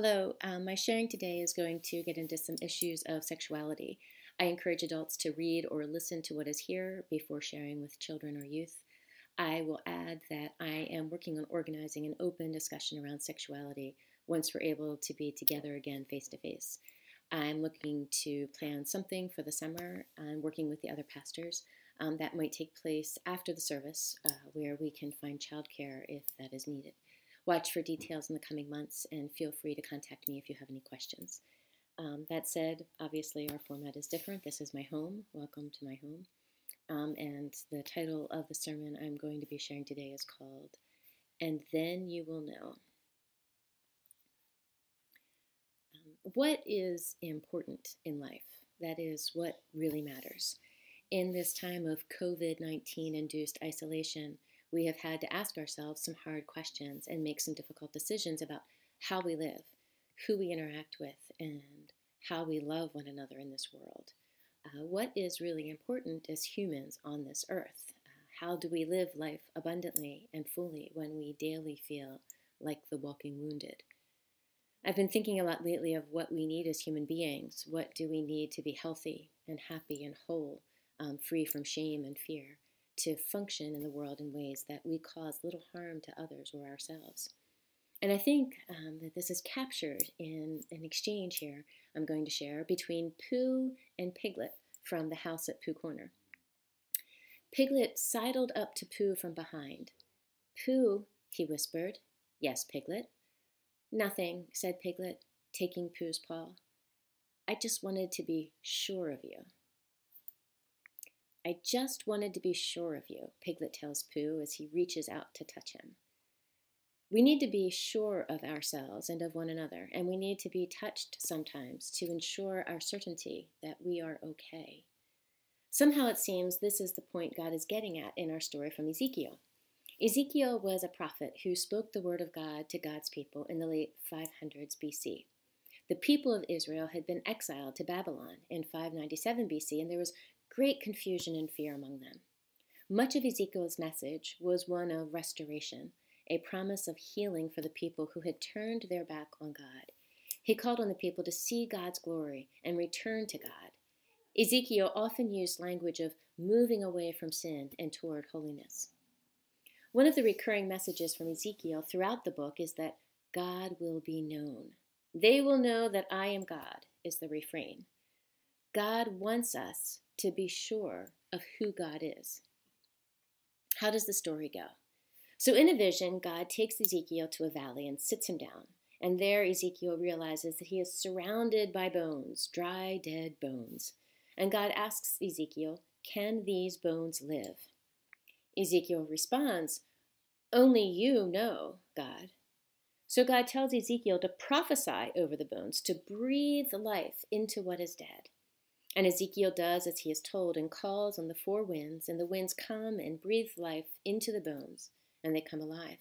Hello, um, my sharing today is going to get into some issues of sexuality. I encourage adults to read or listen to what is here before sharing with children or youth. I will add that I am working on organizing an open discussion around sexuality once we're able to be together again face to face. I'm looking to plan something for the summer. I'm working with the other pastors. Um, that might take place after the service, uh, where we can find childcare if that is needed. Watch for details in the coming months and feel free to contact me if you have any questions. Um, that said, obviously our format is different. This is my home. Welcome to my home. Um, and the title of the sermon I'm going to be sharing today is called And Then You Will Know. Um, what is important in life? That is what really matters. In this time of COVID 19 induced isolation, we have had to ask ourselves some hard questions and make some difficult decisions about how we live, who we interact with, and how we love one another in this world. Uh, what is really important as humans on this earth? Uh, how do we live life abundantly and fully when we daily feel like the walking wounded? I've been thinking a lot lately of what we need as human beings. What do we need to be healthy and happy and whole, um, free from shame and fear? To function in the world in ways that we cause little harm to others or ourselves. And I think um, that this is captured in an exchange here I'm going to share between Pooh and Piglet from the house at Pooh Corner. Piglet sidled up to Pooh from behind. Pooh, he whispered. Yes, Piglet. Nothing, said Piglet, taking Pooh's paw. I just wanted to be sure of you. I just wanted to be sure of you, Piglet tells Pooh as he reaches out to touch him. We need to be sure of ourselves and of one another, and we need to be touched sometimes to ensure our certainty that we are okay. Somehow it seems this is the point God is getting at in our story from Ezekiel. Ezekiel was a prophet who spoke the word of God to God's people in the late 500s BC. The people of Israel had been exiled to Babylon in 597 BC, and there was great confusion and fear among them. Much of Ezekiel's message was one of restoration, a promise of healing for the people who had turned their back on God. He called on the people to see God's glory and return to God. Ezekiel often used language of moving away from sin and toward holiness. One of the recurring messages from Ezekiel throughout the book is that God will be known. They will know that I am God, is the refrain. God wants us to be sure of who God is. How does the story go? So, in a vision, God takes Ezekiel to a valley and sits him down. And there, Ezekiel realizes that he is surrounded by bones, dry, dead bones. And God asks Ezekiel, Can these bones live? Ezekiel responds, Only you know, God. So God tells Ezekiel to prophesy over the bones, to breathe life into what is dead. And Ezekiel does as he is told and calls on the four winds, and the winds come and breathe life into the bones, and they come alive.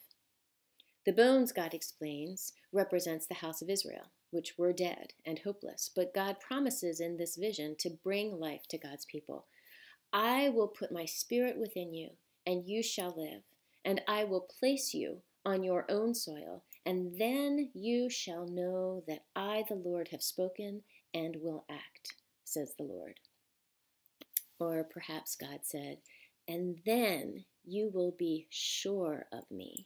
The bones, God explains, represents the house of Israel, which were dead and hopeless. But God promises in this vision to bring life to God's people. I will put my spirit within you, and you shall live, and I will place you on your own soil, and then you shall know that I, the Lord, have spoken and will act says the Lord. Or perhaps God said, and then you will be sure of me.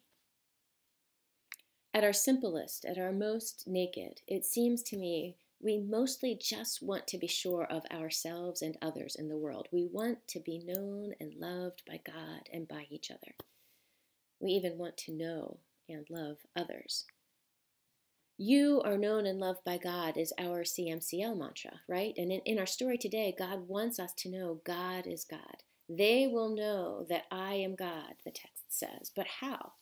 At our simplest, at our most naked, it seems to me we mostly just want to be sure of ourselves and others in the world. We want to be known and loved by God and by each other. We even want to know and love others. You are known and loved by God is our CMCL mantra, right? And in, in our story today, God wants us to know God is God. They will know that I am God, the text says. But how?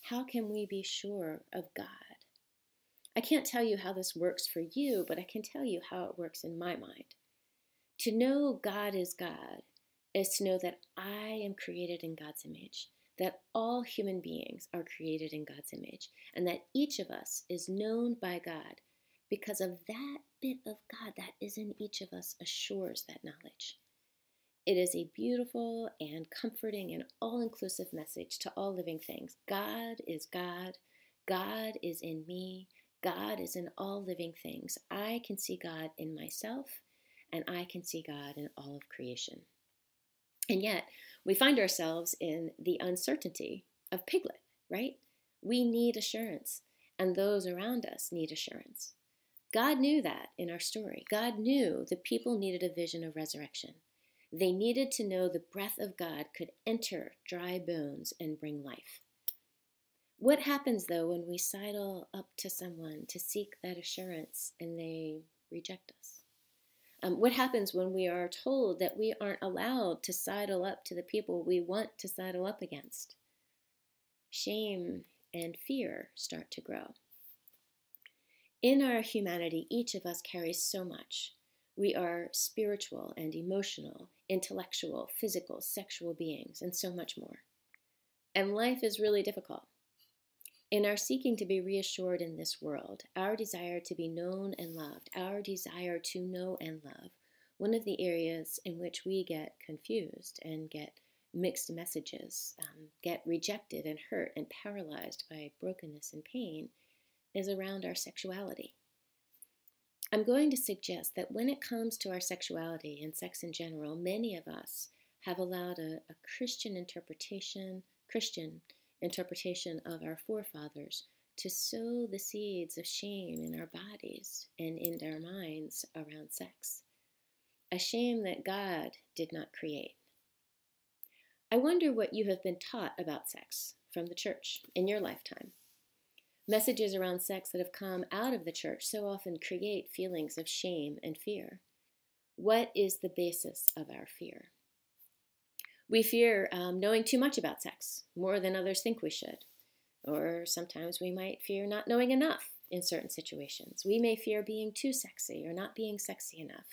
How can we be sure of God? I can't tell you how this works for you, but I can tell you how it works in my mind. To know God is God is to know that I am created in God's image that all human beings are created in God's image and that each of us is known by God because of that bit of God that is in each of us assures that knowledge. It is a beautiful and comforting and all inclusive message to all living things. God is God. God is in me. God is in all living things. I can see God in myself, and I can see God in all of creation. And yet, we find ourselves in the uncertainty of Piglet, right? We need assurance, and those around us need assurance. God knew that in our story. God knew the people needed a vision of resurrection. They needed to know the breath of God could enter dry bones and bring life. What happens though when we sidle up to someone to seek that assurance and they reject us? Um, what happens when we are told that we aren't allowed to sidle up to the people we want to sidle up against? Shame and fear start to grow. In our humanity, each of us carries so much. We are spiritual and emotional, intellectual, physical, sexual beings, and so much more. And life is really difficult. In our seeking to be reassured in this world, our desire to be known and loved, our desire to know and love, one of the areas in which we get confused and get mixed messages, um, get rejected and hurt and paralyzed by brokenness and pain, is around our sexuality. I'm going to suggest that when it comes to our sexuality and sex in general, many of us have allowed a, a Christian interpretation, Christian interpretation of our forefathers to sow the seeds of shame in our bodies and in our minds around sex. A shame that God did not create. I wonder what you have been taught about sex from the church in your lifetime. Messages around sex that have come out of the church so often create feelings of shame and fear. What is the basis of our fear? We fear um, knowing too much about sex, more than others think we should. Or sometimes we might fear not knowing enough in certain situations. We may fear being too sexy or not being sexy enough.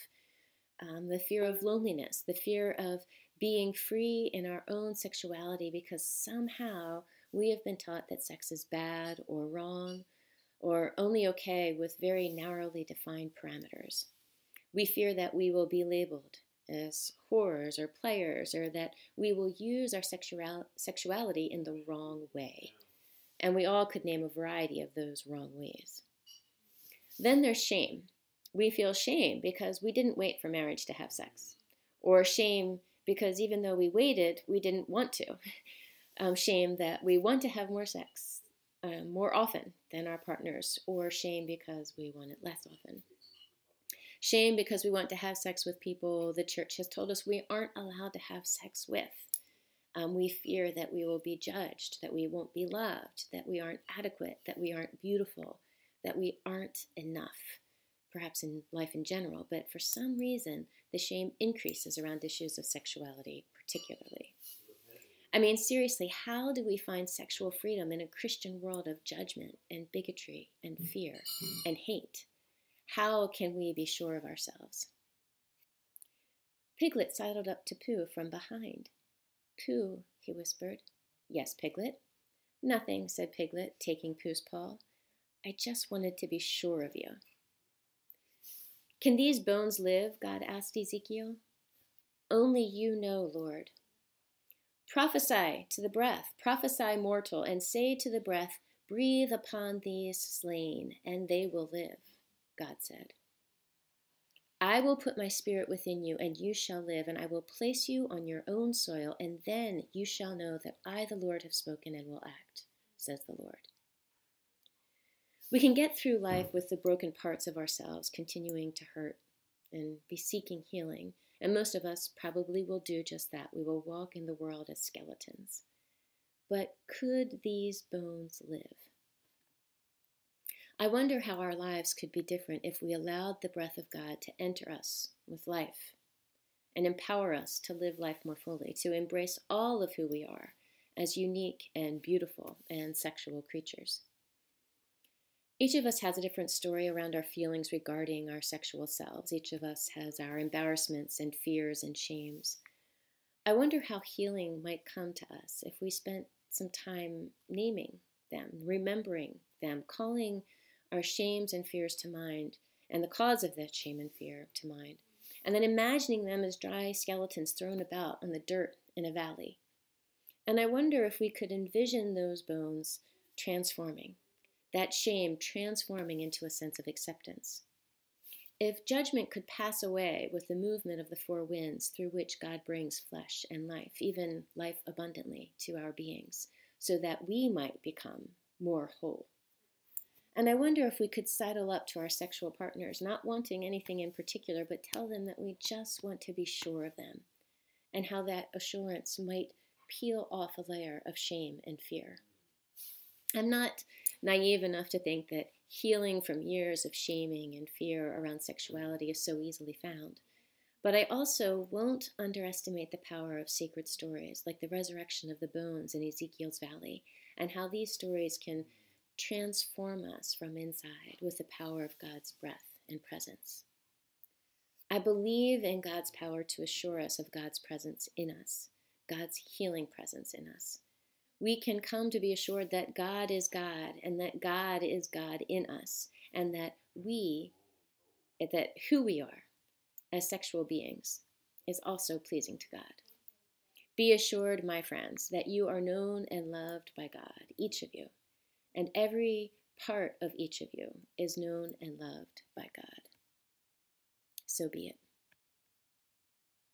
Um, the fear of loneliness, the fear of being free in our own sexuality because somehow we have been taught that sex is bad or wrong or only okay with very narrowly defined parameters. We fear that we will be labeled as whores or players or that we will use our sexual- sexuality in the wrong way. And we all could name a variety of those wrong ways. Then there's shame. We feel shame because we didn't wait for marriage to have sex, or shame because even though we waited, we didn't want to. um, shame that we want to have more sex uh, more often than our partners, or shame because we want it less often. Shame because we want to have sex with people the church has told us we aren't allowed to have sex with. Um, we fear that we will be judged, that we won't be loved, that we aren't adequate, that we aren't beautiful, that we aren't enough, perhaps in life in general. But for some reason, the shame increases around issues of sexuality, particularly. I mean, seriously, how do we find sexual freedom in a Christian world of judgment and bigotry and fear and hate? How can we be sure of ourselves? Piglet sidled up to Pooh from behind. Pooh, he whispered. Yes, Piglet. Nothing, said Piglet, taking Pooh's paw. I just wanted to be sure of you. Can these bones live? God asked Ezekiel. Only you know, Lord, Prophesy to the breath, prophesy mortal, and say to the breath, Breathe upon these slain, and they will live, God said. I will put my spirit within you, and you shall live, and I will place you on your own soil, and then you shall know that I, the Lord, have spoken and will act, says the Lord. We can get through life with the broken parts of ourselves continuing to hurt and be seeking healing and most of us probably will do just that. We will walk in the world as skeletons. But could these bones live? I wonder how our lives could be different if we allowed the breath of God to enter us with life and empower us to live life more fully, to embrace all of who we are as unique and beautiful and sexual creatures. Each of us has a different story around our feelings regarding our sexual selves. Each of us has our embarrassments and fears and shames. I wonder how healing might come to us if we spent some time naming them, remembering them, calling our shames and fears to mind, and the cause of that shame and fear to mind, and then imagining them as dry skeletons thrown about on the dirt in a valley. And I wonder if we could envision those bones transforming that shame transforming into a sense of acceptance. If judgment could pass away with the movement of the four winds through which God brings flesh and life, even life abundantly, to our beings, so that we might become more whole. And I wonder if we could sidle up to our sexual partners, not wanting anything in particular, but tell them that we just want to be sure of them, and how that assurance might peel off a layer of shame and fear. I'm not naive enough to think that healing from years of shaming and fear around sexuality is so easily found. But I also won't underestimate the power of sacred stories like the resurrection of the bones in Ezekiel's Valley and how these stories can transform us from inside with the power of God's breath and presence. I believe in God's power to assure us of God's presence in us, God's healing presence in us we can come to be assured that God is God and that God is God in us and that we, that who we are as sexual beings is also pleasing to God. Be assured, my friends, that you are known and loved by God, each of you, and every part of each of you is known and loved by God. So be it.